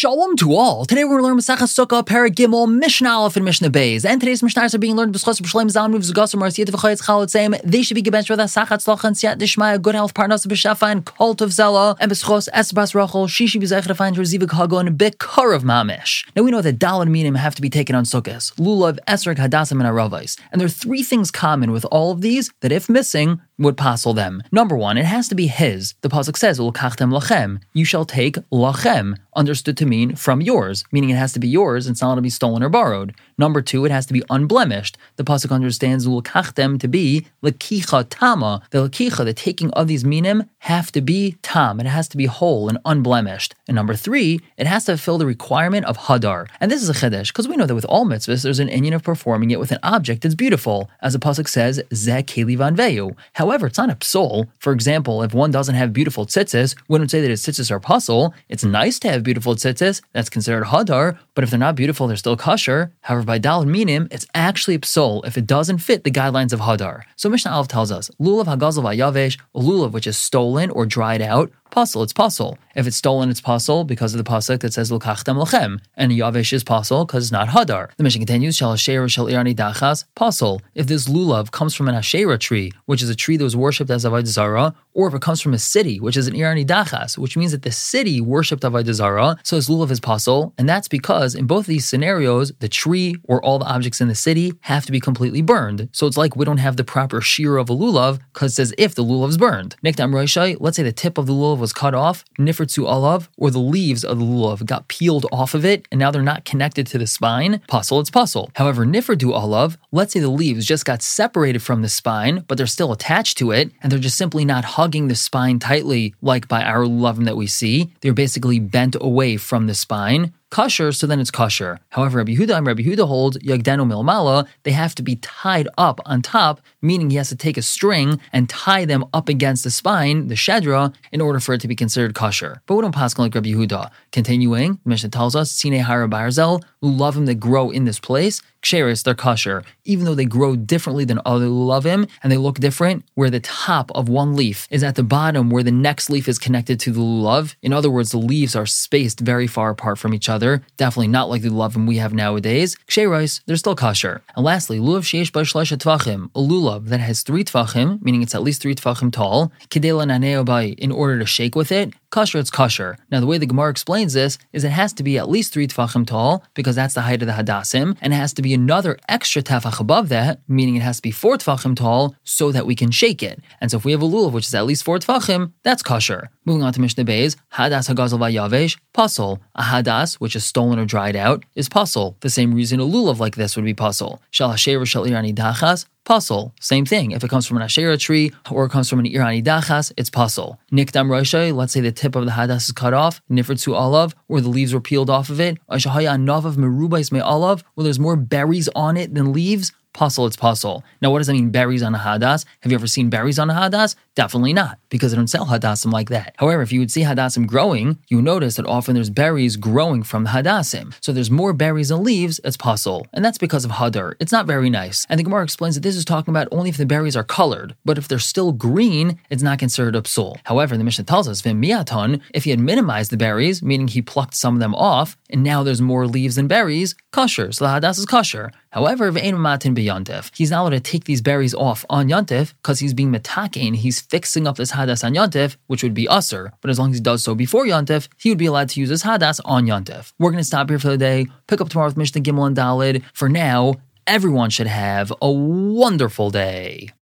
Shalom to all. Today we're going to learn Masachas Sukkah, Mishnah Aleph, and Mishnah Beis. And today's Mishnahs are being learned B'schos B'shalem Zalm Ruv Zugas Marsiyat V'chayetz Chalot Seim. They should be given with us Sachat Tzlach and Siyat Dishmaya, good health, Parnas B'shafa, and Kol Tuv Selah, and B'schos Esbas Rachel, Shishi B'zech to find Rezivik Hagon, Bekar of Mamish. Now we know that Daled Minim have to be taken on Sukkos, Lulav, Esrog, Hadasim, and Aravais. And there are three things common with all of these that if missing, would passel them. Number one, it has to be his. The pasuk says, "Ulkachtem lachem." You shall take lachem, understood to mean from yours, meaning it has to be yours and it's not to be stolen or borrowed. Number two, it has to be unblemished. The pasuk understands ulkachtem to be lekicha tama. The lekicha, the taking of these minim, have to be tam. It has to be whole and unblemished. And number three, it has to fulfill the requirement of hadar. And this is a chedesh because we know that with all mitzvahs, there's an inyan of performing it with an object that's beautiful, as the pasuk says, "Zeh keli vanveyu." However, it's not a psol. For example, if one doesn't have beautiful tzitzis, we wouldn't say that his tzitzis are pasul. It's nice to have beautiful tzitzis. That's considered hadar. But if they're not beautiful, they're still kosher. However, by dalad minim, it's actually a psol if it doesn't fit the guidelines of hadar. So Mishnah Aleph tells us, lulav hagazel vayavesh, lulav which is stolen or dried out, Pasul, it's pasul. If it's stolen, it's pasul because of the pasuk that says l'kachtem lochem, and yavesh is pasul because it's not hadar. The mission continues shal asher shal ir hanidachas pasul. If this lulav comes from an asherah tree, which is a tree that was worshipped as avodah zara, or if it comes from a city, which is an ir hanidachas, which means that the city worshipped avodah zara, so this lulav is pasul, and that's because in both of these scenarios, the tree or all the objects in the city have to be completely burned. So it's like we don't have the proper shiur of a lulav because says if the lulav's burned. Niktam roishai, let's say the tip of the lulav was cut off, nifritzu olav, or the leaves of the lulav got peeled off of it, and now they're not connected to the spine, pasul, it's pasul. However, nifridu olav, let's say the leaves just got separated from the spine, but they're still attached to it, and they're just simply not hugging the spine tightly like by our lulavim that we see. They're basically bent away from the spine kosher, so then it's kosher. However, Rabbi Yehuda and Rabbi Yehuda hold yagdanu milmala, they have to be tied up on top, meaning he has to take a string and tie them up against the spine, the shedra, in order for it to be considered kosher. But we don't pass like Rabbi Yehuda. Continuing, Mishnah tells us, Tzinei Har HaBarzel, lulavim that grow in this place, ksheris, they're kosher, even though they grow differently than other lulavim and they look different, where the top of one leaf is at the bottom where the next leaf is connected to the lulav. In other words, the leaves are spaced very far apart from each other, definitely not like the lulavim we have nowadays. Ksheris, they're still kosher. And lastly, lulav sheish b'shlesh tefachim, a lulav that has three tefachim, meaning it's at least three tefachim tall, kedela naneo in order to shake with it, kosher, it's kosher. Now, the way the Gemara explains this is it has to be at least three tefachim tall, because that's the height of the hadassim, and it has to be another extra tefach above that, meaning it has to be four tefachim tall, so that we can shake it. And so if we have a lulav which is at least four tefachim, that's kosher. Moving on to Mishnah Beis, hadas hagazel vayavesh, pasul. A hadas, which is stolen or dried out, is pasul. The same reason a lulav like this would be pasul. Shal hasher shal ir hanidachas, pasul. Same thing. If it comes from an Asherah tree or it comes from an Ir hanidachas, it's pasul. Niktam roshay, let's say the tip of the hadas is cut off, nifritzu olav, or the leaves were peeled off of it. Ashahaya navav merubais me olav, where there's more berries on it than leaves. Pasul, it's pasul. Now, what does that mean, berries on a hadas? Have you ever seen berries on a hadas? Definitely not, because they don't sell hadassim like that. However, if you would see hadassim growing, you notice that often there's berries growing from the hadassim. So there's more berries and leaves, it's pasul. And that's because of hadar. It's not very nice. And the Gemara explains that this is talking about only if the berries are colored, but if they're still green, it's not considered a psul. However, the Mishnah tells us, miaton, if he had minimized the berries, meaning he plucked some of them off, and now there's more leaves and berries, kosher. So the hadas is kosher. However, if matin beyontif, he's not allowed to take these berries off on yontif because he's being metakin, he's fixing up this hadas on yontif, which would be assur. But as long as he does so before yontif, he would be allowed to use his hadas on yontif. We're going to stop here for the day, pick up tomorrow with Mishnah Gimel and Dalid. For now, everyone should have a wonderful day.